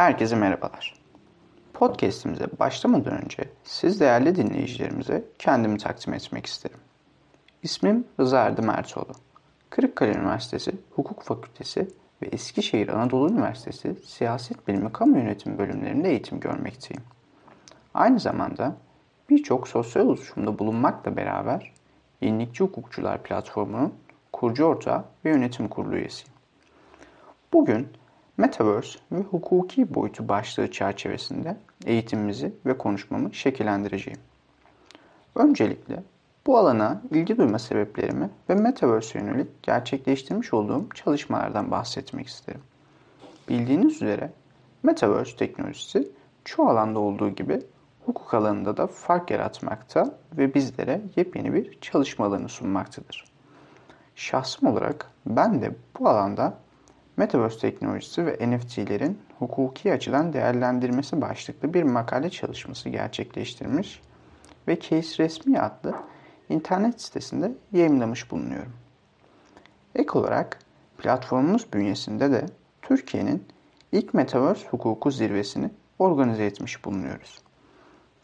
Herkese merhabalar. Podcast'imize başlamadan önce siz değerli dinleyicilerimize kendimi takdim etmek isterim. İsmim Rıza Erdi Mertoğlu. Kırıkkale Üniversitesi Hukuk Fakültesi ve Eskişehir Anadolu Üniversitesi Siyaset Bilimi Kamu Yönetimi bölümlerinde eğitim görmekteyim. Aynı zamanda birçok sosyal oluşumda bulunmakla beraber Yenilikçi Hukukçular Platformu'nun kurucu ortağı ve yönetim kurulu üyesiyim. Bugün Metaverse ve hukuki boyutu başlığı çerçevesinde eğitimimizi ve konuşmamı şekillendireceğim. Öncelikle bu alana ilgi duyma sebeplerimi ve Metaverse yönelik gerçekleştirmiş olduğum çalışmalardan bahsetmek isterim. Bildiğiniz üzere Metaverse teknolojisi çoğu alanda olduğu gibi hukuk alanında da fark yaratmakta ve bizlere yepyeni bir çalışma alanı sunmaktadır. Şahsım olarak ben de bu alanda Metaverse teknolojisi ve NFT'lerin hukuki açıdan değerlendirmesi başlıklı bir makale çalışması gerçekleştirmiş ve Case Resmi adlı internet sitesinde yayınlamış bulunuyorum. Ek olarak platformumuz bünyesinde de Türkiye'nin ilk Metaverse hukuku zirvesini organize etmiş bulunuyoruz.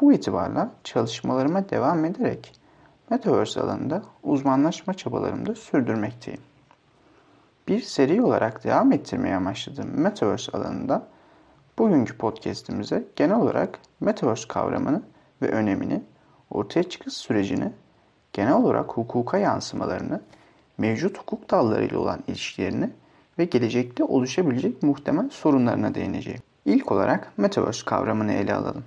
Bu itibarla çalışmalarıma devam ederek Metaverse alanında uzmanlaşma çabalarımı da sürdürmekteyim. Bir seri olarak devam ettirmeye amaçladığım Metaverse alanında bugünkü podcast'imize genel olarak Metaverse kavramını ve önemini, ortaya çıkış sürecini, genel olarak hukuka yansımalarını, mevcut hukuk dallarıyla olan ilişkilerini ve gelecekte oluşabilecek muhtemel sorunlarına değineceğim. İlk olarak Metaverse kavramını ele alalım.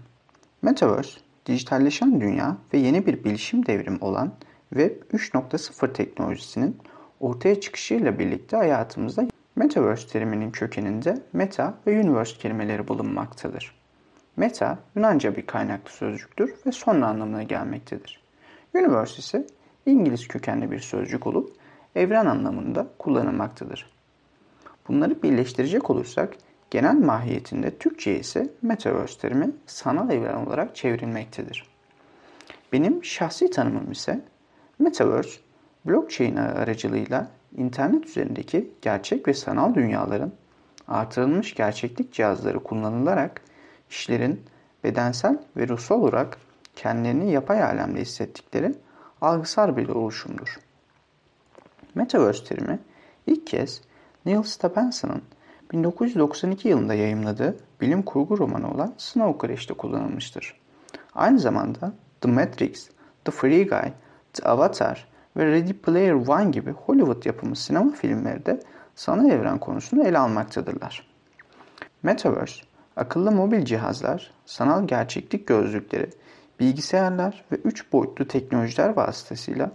Metaverse, dijitalleşen dünya ve yeni bir bilişim devrimi olan Web 3.0 teknolojisinin ortaya çıkışıyla birlikte hayatımızda Metaverse teriminin kökeninde meta ve universe kelimeleri bulunmaktadır. Meta, Yunanca bir kaynaklı sözcüktür ve son anlamına gelmektedir. Universe ise İngiliz kökenli bir sözcük olup evren anlamında kullanılmaktadır. Bunları birleştirecek olursak genel mahiyetinde Türkçe ise Metaverse terimi sanal evren olarak çevrilmektedir. Benim şahsi tanımım ise Metaverse Blockchain aracılığıyla internet üzerindeki gerçek ve sanal dünyaların artırılmış gerçeklik cihazları kullanılarak işlerin bedensel ve ruhsal olarak kendilerini yapay alemde hissettikleri algısal bir oluşumdur. Metaverse terimi ilk kez Neil Stephenson'ın 1992 yılında yayımladığı bilim kurgu romanı olan Snow Crash'te kullanılmıştır. Aynı zamanda The Matrix, The Free Guy, The Avatar ve Ready Player One gibi Hollywood yapımı sinema filmleri de sanal evren konusunu ele almaktadırlar. Metaverse, akıllı mobil cihazlar, sanal gerçeklik gözlükleri, bilgisayarlar ve üç boyutlu teknolojiler vasıtasıyla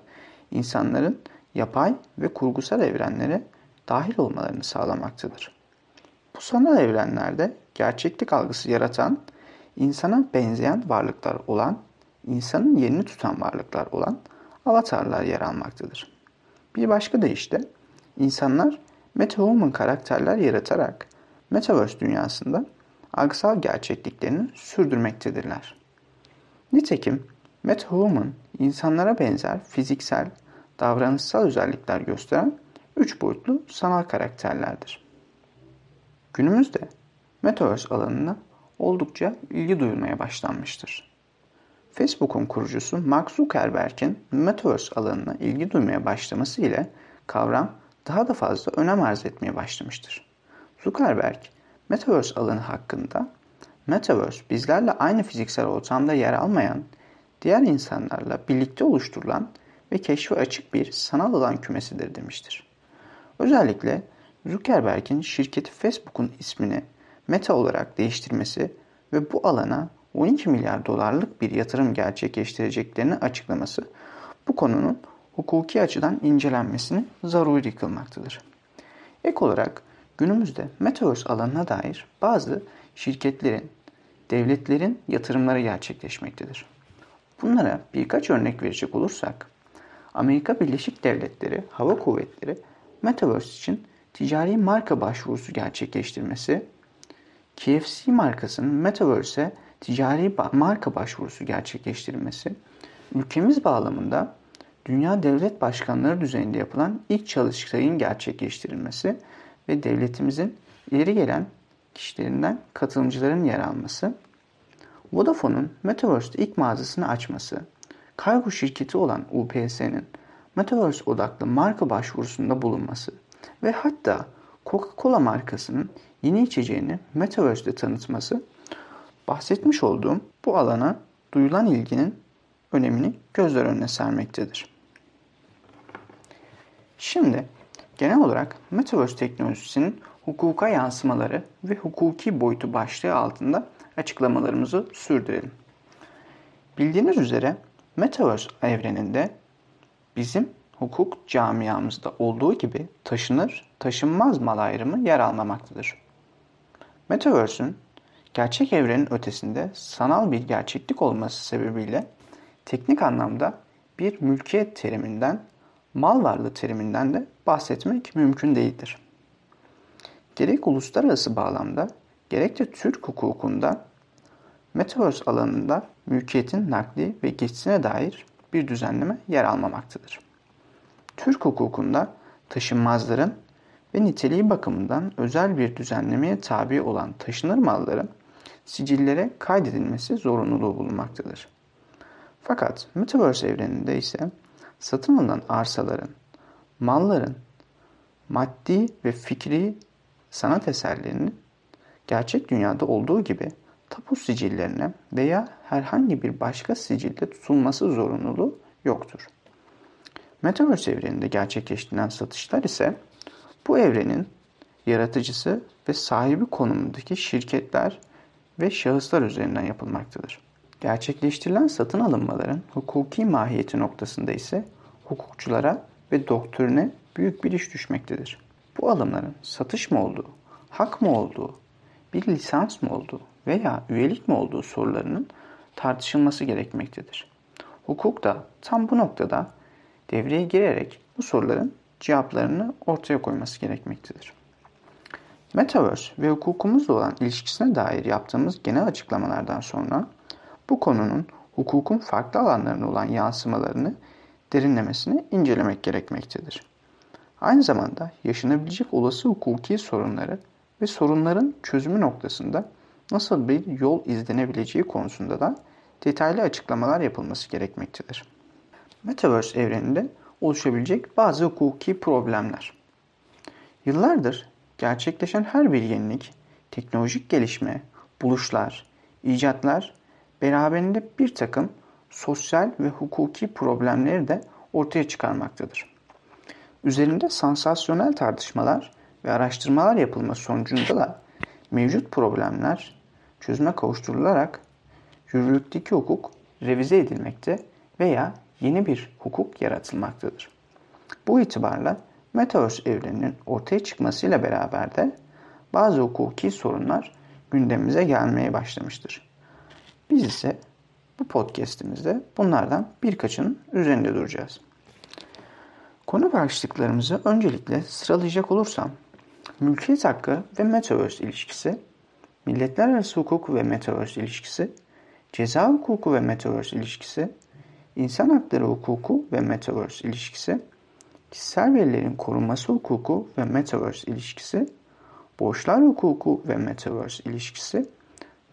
insanların yapay ve kurgusal evrenlere dahil olmalarını sağlamaktadır. Bu sanal evrenlerde gerçeklik algısı yaratan, insana benzeyen varlıklar olan, insanın yerini tutan varlıklar olan avatarlar yer almaktadır. Bir başka deyişle insanlar MetaHuman karakterler yaratarak Metaverse dünyasında algısal gerçekliklerini sürdürmektedirler. Nitekim MetaHuman insanlara benzer fiziksel, davranışsal özellikler gösteren üç boyutlu sanal karakterlerdir. Günümüzde Metaverse alanına oldukça ilgi duyulmaya başlanmıştır. Facebook'un kurucusu Mark Zuckerberg'in Metaverse alanına ilgi duymaya başlaması ile kavram daha da fazla önem arz etmeye başlamıştır. Zuckerberg, Metaverse alanı hakkında Metaverse bizlerle aynı fiziksel ortamda yer almayan, diğer insanlarla birlikte oluşturulan ve keşfe açık bir sanal alan kümesidir demiştir. Özellikle Zuckerberg'in şirketi Facebook'un ismini Meta olarak değiştirmesi ve bu alana 12 milyar dolarlık bir yatırım gerçekleştireceklerini açıklaması bu konunun hukuki açıdan incelenmesini zaruri kılmaktadır. Ek olarak günümüzde Metaverse alanına dair bazı şirketlerin, devletlerin yatırımları gerçekleşmektedir. Bunlara birkaç örnek verecek olursak, Amerika Birleşik Devletleri Hava Kuvvetleri Metaverse için ticari marka başvurusu gerçekleştirmesi, KFC markasının Metaverse'e ticari marka başvurusu gerçekleştirilmesi, ülkemiz bağlamında dünya devlet başkanları düzeyinde yapılan ilk çalıştayın gerçekleştirilmesi ve devletimizin ileri gelen kişilerinden katılımcıların yer alması, Vodafone'un Metaverse'de ilk mağazasını açması, kargo şirketi olan UPS'nin Metaverse odaklı marka başvurusunda bulunması ve hatta Coca-Cola markasının yeni içeceğini Metaverse'de tanıtması bahsetmiş olduğum bu alana duyulan ilginin önemini gözler önüne sermektedir. Şimdi genel olarak Metaverse teknolojisinin hukuka yansımaları ve hukuki boyutu başlığı altında açıklamalarımızı sürdürelim. Bildiğiniz üzere Metaverse evreninde bizim hukuk camiamızda olduğu gibi taşınır, taşınmaz mal ayrımı yer almamaktadır. Metaverse'ün gerçek evrenin ötesinde sanal bir gerçeklik olması sebebiyle teknik anlamda bir mülkiyet teriminden, mal varlığı teriminden de bahsetmek mümkün değildir. Gerek uluslararası bağlamda gerek de Türk hukukunda Metaverse alanında mülkiyetin nakli ve geçişine dair bir düzenleme yer almamaktadır. Türk hukukunda taşınmazların ve niteliği bakımından özel bir düzenlemeye tabi olan taşınır malların sicillere kaydedilmesi zorunluluğu bulunmaktadır. Fakat Metaverse evreninde ise satın alınan arsaların, malların maddi ve fikri sanat eserlerinin gerçek dünyada olduğu gibi tapu sicillerine veya herhangi bir başka sicilde tutulması zorunluluğu yoktur. Metaverse evreninde gerçekleştirilen satışlar ise bu evrenin yaratıcısı ve sahibi konumundaki şirketler ve şahıslar üzerinden yapılmaktadır. Gerçekleştirilen satın alınmaların hukuki mahiyeti noktasında ise hukukçulara ve doktorine büyük bir iş düşmektedir. Bu alımların satış mı olduğu, hak mı olduğu, bir lisans mı olduğu veya üyelik mi olduğu sorularının tartışılması gerekmektedir. Hukuk da tam bu noktada devreye girerek bu soruların cevaplarını ortaya koyması gerekmektedir. Metaverse ve hukukumuzla olan ilişkisine dair yaptığımız genel açıklamalardan sonra bu konunun hukukun farklı alanlarına olan yansımalarını derinlemesine incelemek gerekmektedir. Aynı zamanda yaşanabilecek olası hukuki sorunları ve sorunların çözümü noktasında nasıl bir yol izlenebileceği konusunda da detaylı açıklamalar yapılması gerekmektedir. Metaverse evreninde oluşabilecek bazı hukuki problemler. Yıllardır gerçekleşen her bir yenilik, teknolojik gelişme, buluşlar, icatlar beraberinde bir takım sosyal ve hukuki problemleri de ortaya çıkarmaktadır. Üzerinde sansasyonel tartışmalar ve araştırmalar yapılması sonucunda da mevcut problemler çözüme kavuşturularak yürürlükteki hukuk revize edilmekte veya yeni bir hukuk yaratılmaktadır. Bu itibarla Metaverse evreninin ortaya çıkmasıyla beraber de bazı hukuki sorunlar gündemimize gelmeye başlamıştır. Biz ise bu podcastimizde bunlardan birkaçının üzerinde duracağız. Konu başlıklarımızı öncelikle sıralayacak olursam, mülkiyet hakkı ve Metaverse ilişkisi, milletler arası hukuk ve Metaverse ilişkisi, ceza hukuku ve Metaverse ilişkisi, insan hakları hukuku ve Metaverse ilişkisi, kişisel verilerin korunması hukuku ve Metaverse ilişkisi, borçlar hukuku ve Metaverse ilişkisi,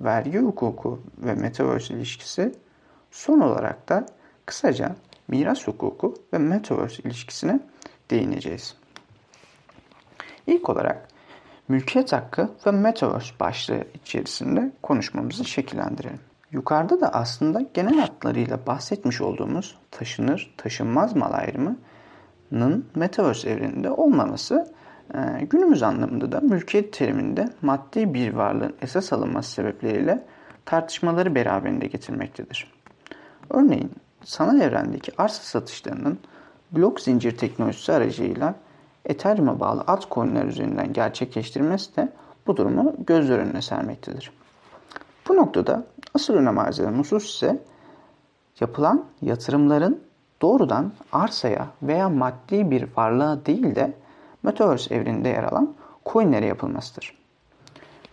vergi hukuku ve Metaverse ilişkisi, son olarak da kısaca miras hukuku ve Metaverse ilişkisine değineceğiz. İlk olarak mülkiyet hakkı ve Metaverse başlığı içerisinde konuşmamızı şekillendirelim. Yukarıda da aslında genel hatlarıyla bahsetmiş olduğumuz taşınır, taşınmaz mal ayrımının Metaverse evreninde olmaması e, günümüz anlamında da mülkiyet teriminde maddi bir varlığın esas alınması sebepleriyle tartışmaları beraberinde getirmektedir. Örneğin sanal evrendeki arsa satışlarının blok zincir teknolojisi aracıyla Ethereum'a bağlı altcoin'ler üzerinden gerçekleştirilmesi de bu durumu gözler önüne sermektedir. Bu noktada asıl önem arz eden husus ise yapılan yatırımların doğrudan arsaya veya maddi bir varlığa değil de Metaverse evreninde yer alan coinlere yapılmasıdır.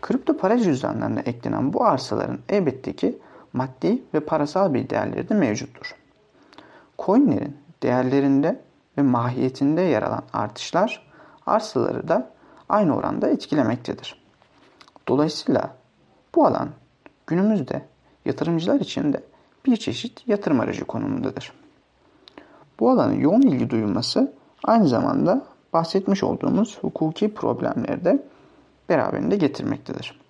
Kripto para cüzdanlarına eklenen bu arsaların elbette ki maddi ve parasal bir değerleri de mevcuttur. Coinlerin değerlerinde ve mahiyetinde yer alan artışlar arsaları da aynı oranda etkilemektedir. Dolayısıyla bu alan günümüzde yatırımcılar için de bir çeşit yatırım aracı konumundadır. Bu alanın yoğun ilgi duyulması aynı zamanda bahsetmiş olduğumuz hukuki problemleri de beraberinde getirmektedir.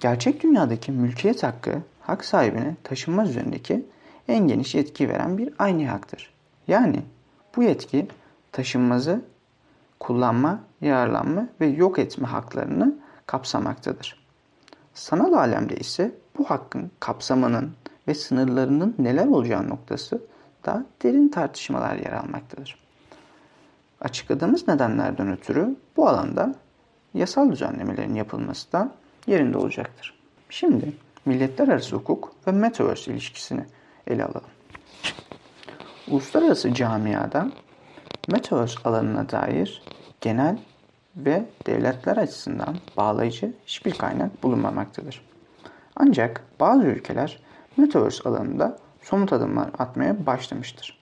Gerçek dünyadaki mülkiyet hakkı hak sahibine taşınmaz üzerindeki en geniş yetki veren bir aynı haktır. Yani bu yetki taşınmazı kullanma, yararlanma ve yok etme haklarını kapsamaktadır. Sanal alemde ise bu hakkın kapsamanın ve sınırlarının neler olacağı noktası da derin tartışmalar yer almaktadır. Açıkladığımız nedenlerden ötürü bu alanda yasal düzenlemelerin yapılması da yerinde olacaktır. Şimdi milletler arası hukuk ve metaverse ilişkisini ele alalım. Uluslararası camiada metaverse alanına dair genel ve devletler açısından bağlayıcı hiçbir kaynak bulunmamaktadır. Ancak bazı ülkeler metaverse alanında somut adımlar atmaya başlamıştır.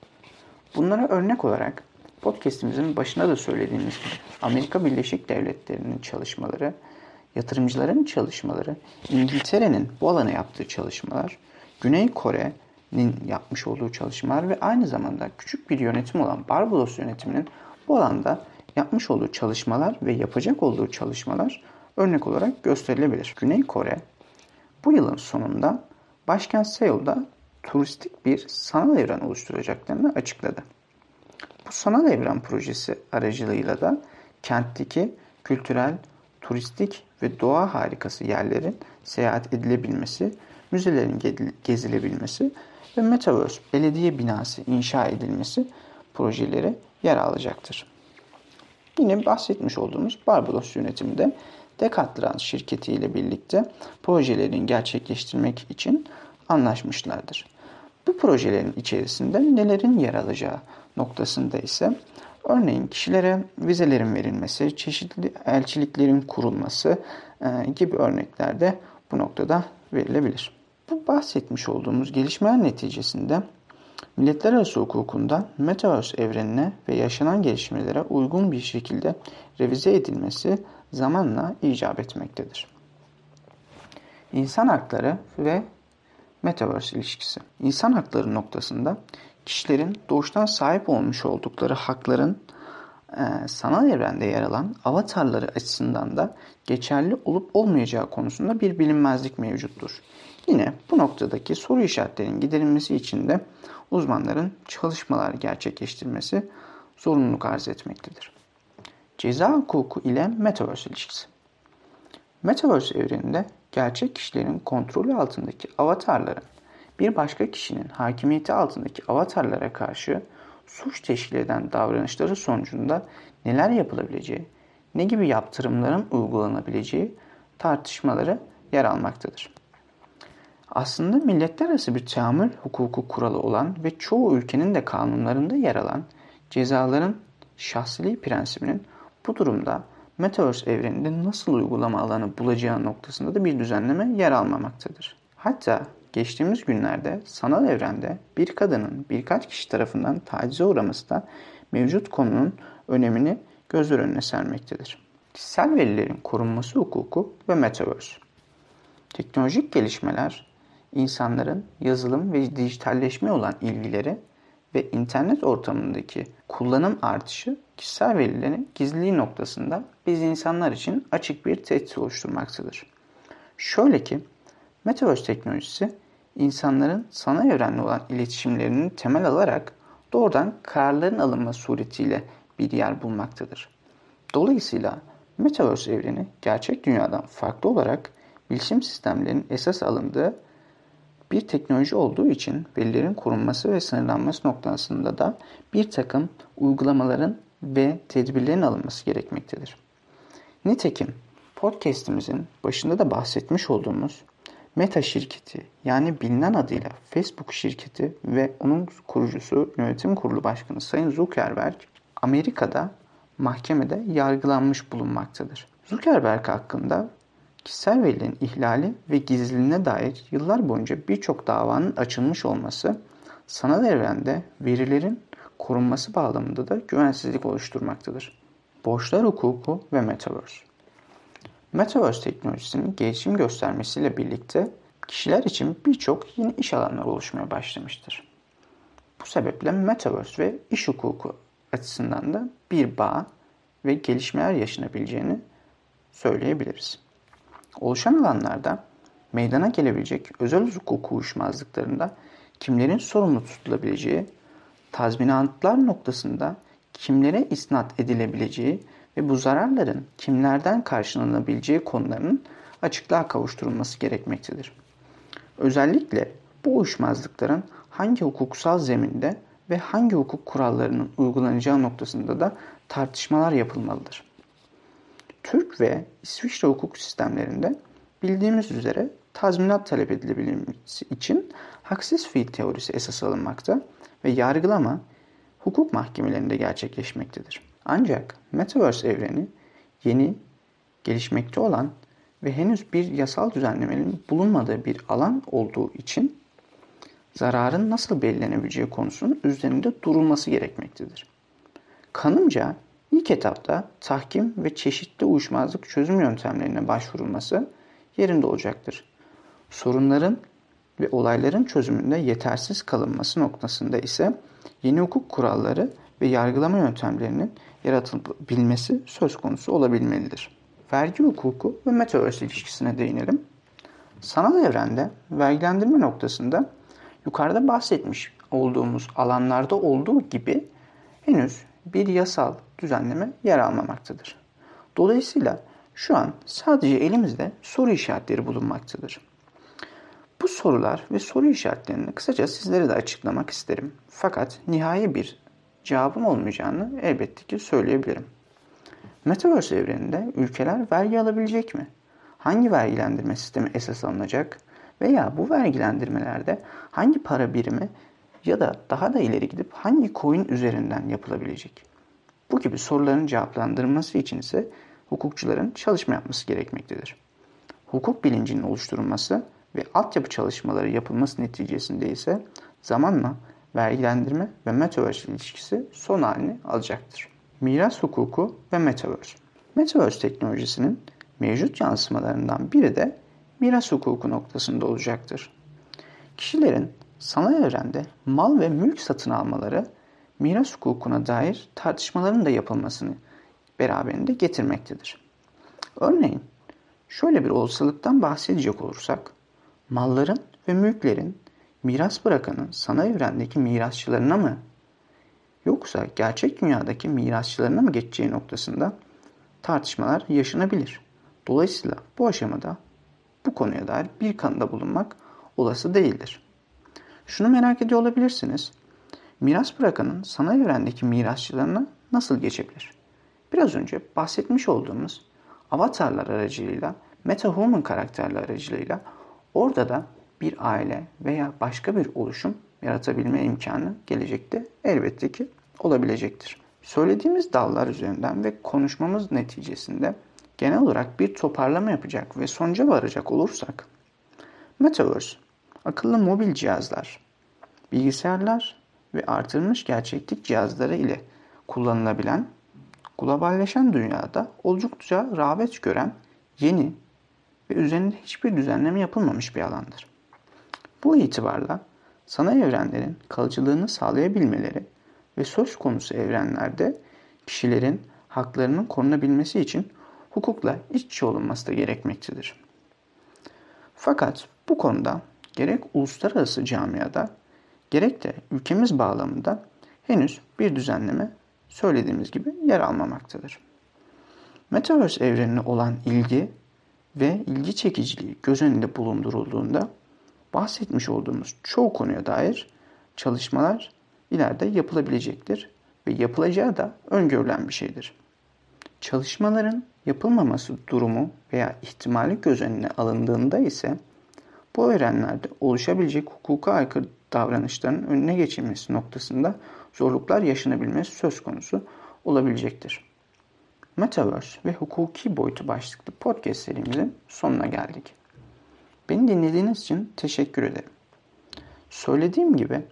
Bunlara örnek olarak podcastimizin başında da söylediğimiz gibi Amerika Birleşik Devletleri'nin çalışmaları, yatırımcıların çalışmaları, İngiltere'nin bu alana yaptığı çalışmalar, Güney Kore'nin yapmış olduğu çalışmalar ve aynı zamanda küçük bir yönetim olan Barbados yönetiminin bu alanda yapmış olduğu çalışmalar ve yapacak olduğu çalışmalar örnek olarak gösterilebilir. Güney Kore bu yılın sonunda başkent Seul'da turistik bir sanal evren oluşturacaklarını açıkladı. Bu sanal evren projesi aracılığıyla da kentteki kültürel, turistik ve doğa harikası yerlerin seyahat edilebilmesi, müzelerin gezilebilmesi ve Metaverse belediye binası inşa edilmesi projeleri yer alacaktır. Yine bahsetmiş olduğumuz Barbados yönetiminde Decathlon şirketi ile birlikte projelerin gerçekleştirmek için anlaşmışlardır. Bu projelerin içerisinde nelerin yer alacağı noktasında ise örneğin kişilere vizelerin verilmesi, çeşitli elçiliklerin kurulması e, gibi örnekler de bu noktada verilebilir. Bu bahsetmiş olduğumuz gelişmeler neticesinde milletler arası hukukunda Metaverse evrenine ve yaşanan gelişmelere uygun bir şekilde revize edilmesi zamanla icap etmektedir. İnsan hakları ve Metaverse ilişkisi. İnsan hakları noktasında kişilerin doğuştan sahip olmuş oldukları hakların e, sanal evrende yer alan avatarları açısından da geçerli olup olmayacağı konusunda bir bilinmezlik mevcuttur. Yine bu noktadaki soru işaretlerinin giderilmesi için de uzmanların çalışmalar gerçekleştirmesi zorunluluk arz etmektedir. Ceza hukuku ile Metaverse ilişkisi. Metaverse evreninde gerçek kişilerin kontrolü altındaki avatarların bir başka kişinin hakimiyeti altındaki avatarlara karşı suç teşkil eden davranışları sonucunda neler yapılabileceği, ne gibi yaptırımların uygulanabileceği tartışmaları yer almaktadır. Aslında milletler arası bir teamül hukuku kuralı olan ve çoğu ülkenin de kanunlarında yer alan cezaların şahsiliği prensibinin bu durumda Metaverse evreninde nasıl uygulama alanı bulacağı noktasında da bir düzenleme yer almamaktadır. Hatta geçtiğimiz günlerde sanal evrende bir kadının birkaç kişi tarafından tacize uğraması da mevcut konunun önemini gözler önüne sermektedir. Kişisel verilerin korunması hukuku ve Metaverse. Teknolojik gelişmeler insanların yazılım ve dijitalleşme olan ilgileri ve internet ortamındaki kullanım artışı kişisel verilerin gizliliği noktasında biz insanlar için açık bir tehdit oluşturmaktadır. Şöyle ki Metaverse teknolojisi insanların sanal evrenle olan iletişimlerini temel alarak doğrudan kararların alınma suretiyle bir yer bulmaktadır. Dolayısıyla Metaverse evreni gerçek dünyadan farklı olarak bilişim sistemlerinin esas alındığı bir teknoloji olduğu için verilerin korunması ve sınırlanması noktasında da bir takım uygulamaların ve tedbirlerin alınması gerekmektedir. Nitekim podcast'imizin başında da bahsetmiş olduğumuz Meta şirketi yani bilinen adıyla Facebook şirketi ve onun kurucusu yönetim kurulu başkanı Sayın Zuckerberg Amerika'da mahkemede yargılanmış bulunmaktadır. Zuckerberg hakkında kişisel verilerin ihlali ve gizliliğine dair yıllar boyunca birçok davanın açılmış olması sanal evrende verilerin korunması bağlamında da güvensizlik oluşturmaktadır. Borçlar hukuku ve Metaverse Metaverse teknolojisinin gelişim göstermesiyle birlikte kişiler için birçok yeni iş alanları oluşmaya başlamıştır. Bu sebeple Metaverse ve iş hukuku açısından da bir bağ ve gelişmeler yaşanabileceğini söyleyebiliriz. Oluşan alanlarda meydana gelebilecek özel hukuk uyuşmazlıklarında kimlerin sorumlu tutulabileceği, tazminatlar noktasında kimlere isnat edilebileceği ve bu zararların kimlerden karşılanabileceği konularının açıklığa kavuşturulması gerekmektedir. Özellikle bu uyuşmazlıkların hangi hukuksal zeminde ve hangi hukuk kurallarının uygulanacağı noktasında da tartışmalar yapılmalıdır. Türk ve İsviçre hukuk sistemlerinde bildiğimiz üzere tazminat talep edilebilmesi için haksız fiil teorisi esas alınmakta ve yargılama hukuk mahkemelerinde gerçekleşmektedir. Ancak Metaverse evreni yeni, gelişmekte olan ve henüz bir yasal düzenlemenin bulunmadığı bir alan olduğu için zararın nasıl belirlenebileceği konusunun üzerinde durulması gerekmektedir. Kanımca ilk etapta tahkim ve çeşitli uyuşmazlık çözüm yöntemlerine başvurulması yerinde olacaktır. Sorunların ve olayların çözümünde yetersiz kalınması noktasında ise yeni hukuk kuralları ve yargılama yöntemlerinin yaratılabilmesi söz konusu olabilmelidir. Vergi hukuku ve metaverse ilişkisine değinelim. Sanal evrende vergilendirme noktasında yukarıda bahsetmiş olduğumuz alanlarda olduğu gibi henüz bir yasal düzenleme yer almamaktadır. Dolayısıyla şu an sadece elimizde soru işaretleri bulunmaktadır. Bu sorular ve soru işaretlerini kısaca sizlere de açıklamak isterim. Fakat nihai bir cevabın olmayacağını elbette ki söyleyebilirim. Metaverse evreninde ülkeler vergi alabilecek mi? Hangi vergilendirme sistemi esas alınacak? Veya bu vergilendirmelerde hangi para birimi ya da daha da ileri gidip hangi coin üzerinden yapılabilecek? Bu gibi soruların cevaplandırılması için ise hukukçuların çalışma yapması gerekmektedir. Hukuk bilincinin oluşturulması ve altyapı çalışmaları yapılması neticesinde ise zamanla vergilendirme ve metaverse ilişkisi son halini alacaktır. Miras hukuku ve metaverse. Metaverse teknolojisinin mevcut yansımalarından biri de miras hukuku noktasında olacaktır. Kişilerin sanal evrende mal ve mülk satın almaları miras hukukuna dair tartışmaların da yapılmasını beraberinde getirmektedir. Örneğin şöyle bir olasılıktan bahsedecek olursak malların ve mülklerin miras bırakanın sanal evrendeki mirasçılarına mı yoksa gerçek dünyadaki mirasçılarına mı geçeceği noktasında tartışmalar yaşanabilir. Dolayısıyla bu aşamada bu konuya dair bir kanıda bulunmak olası değildir. Şunu merak ediyor olabilirsiniz. Miras bırakanın sanal evrendeki mirasçılarına nasıl geçebilir? Biraz önce bahsetmiş olduğumuz avatarlar aracılığıyla, metahuman karakterler aracılığıyla orada da bir aile veya başka bir oluşum yaratabilme imkanı gelecekte elbette ki olabilecektir. Söylediğimiz dallar üzerinden ve konuşmamız neticesinde genel olarak bir toparlama yapacak ve sonuca varacak olursak Metaverse, akıllı mobil cihazlar, bilgisayarlar ve artırılmış gerçeklik cihazları ile kullanılabilen globalleşen dünyada oldukça rağbet gören yeni ve üzerinde hiçbir düzenleme yapılmamış bir alandır. Bu itibarla sanal evrenlerin kalıcılığını sağlayabilmeleri ve söz konusu evrenlerde kişilerin haklarının korunabilmesi için hukukla iç içe olunması da gerekmektedir. Fakat bu konuda gerek uluslararası camiada gerek de ülkemiz bağlamında henüz bir düzenleme söylediğimiz gibi yer almamaktadır. Metaverse evrenine olan ilgi ve ilgi çekiciliği göz önünde bulundurulduğunda bahsetmiş olduğumuz çoğu konuya dair çalışmalar ileride yapılabilecektir ve yapılacağı da öngörülen bir şeydir. Çalışmaların yapılmaması durumu veya ihtimali göz önüne alındığında ise bu öğrenlerde oluşabilecek hukuka aykırı davranışların önüne geçilmesi noktasında zorluklar yaşanabilmesi söz konusu olabilecektir. Metaverse ve hukuki boyutu başlıklı podcast serimizin sonuna geldik. Beni dinlediğiniz için teşekkür ederim. Söylediğim gibi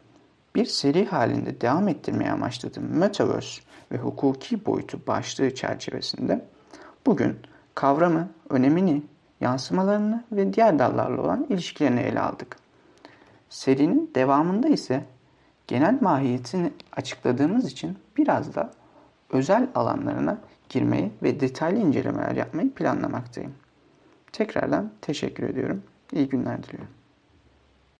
bir seri halinde devam ettirmeye amaçladığım Metaverse ve hukuki boyutu başlığı çerçevesinde bugün kavramı, önemini, yansımalarını ve diğer dallarla olan ilişkilerini ele aldık. Serinin devamında ise genel mahiyetini açıkladığımız için biraz da özel alanlarına girmeyi ve detaylı incelemeler yapmayı planlamaktayım. Tekrardan teşekkür ediyorum. İyi günler diliyorum.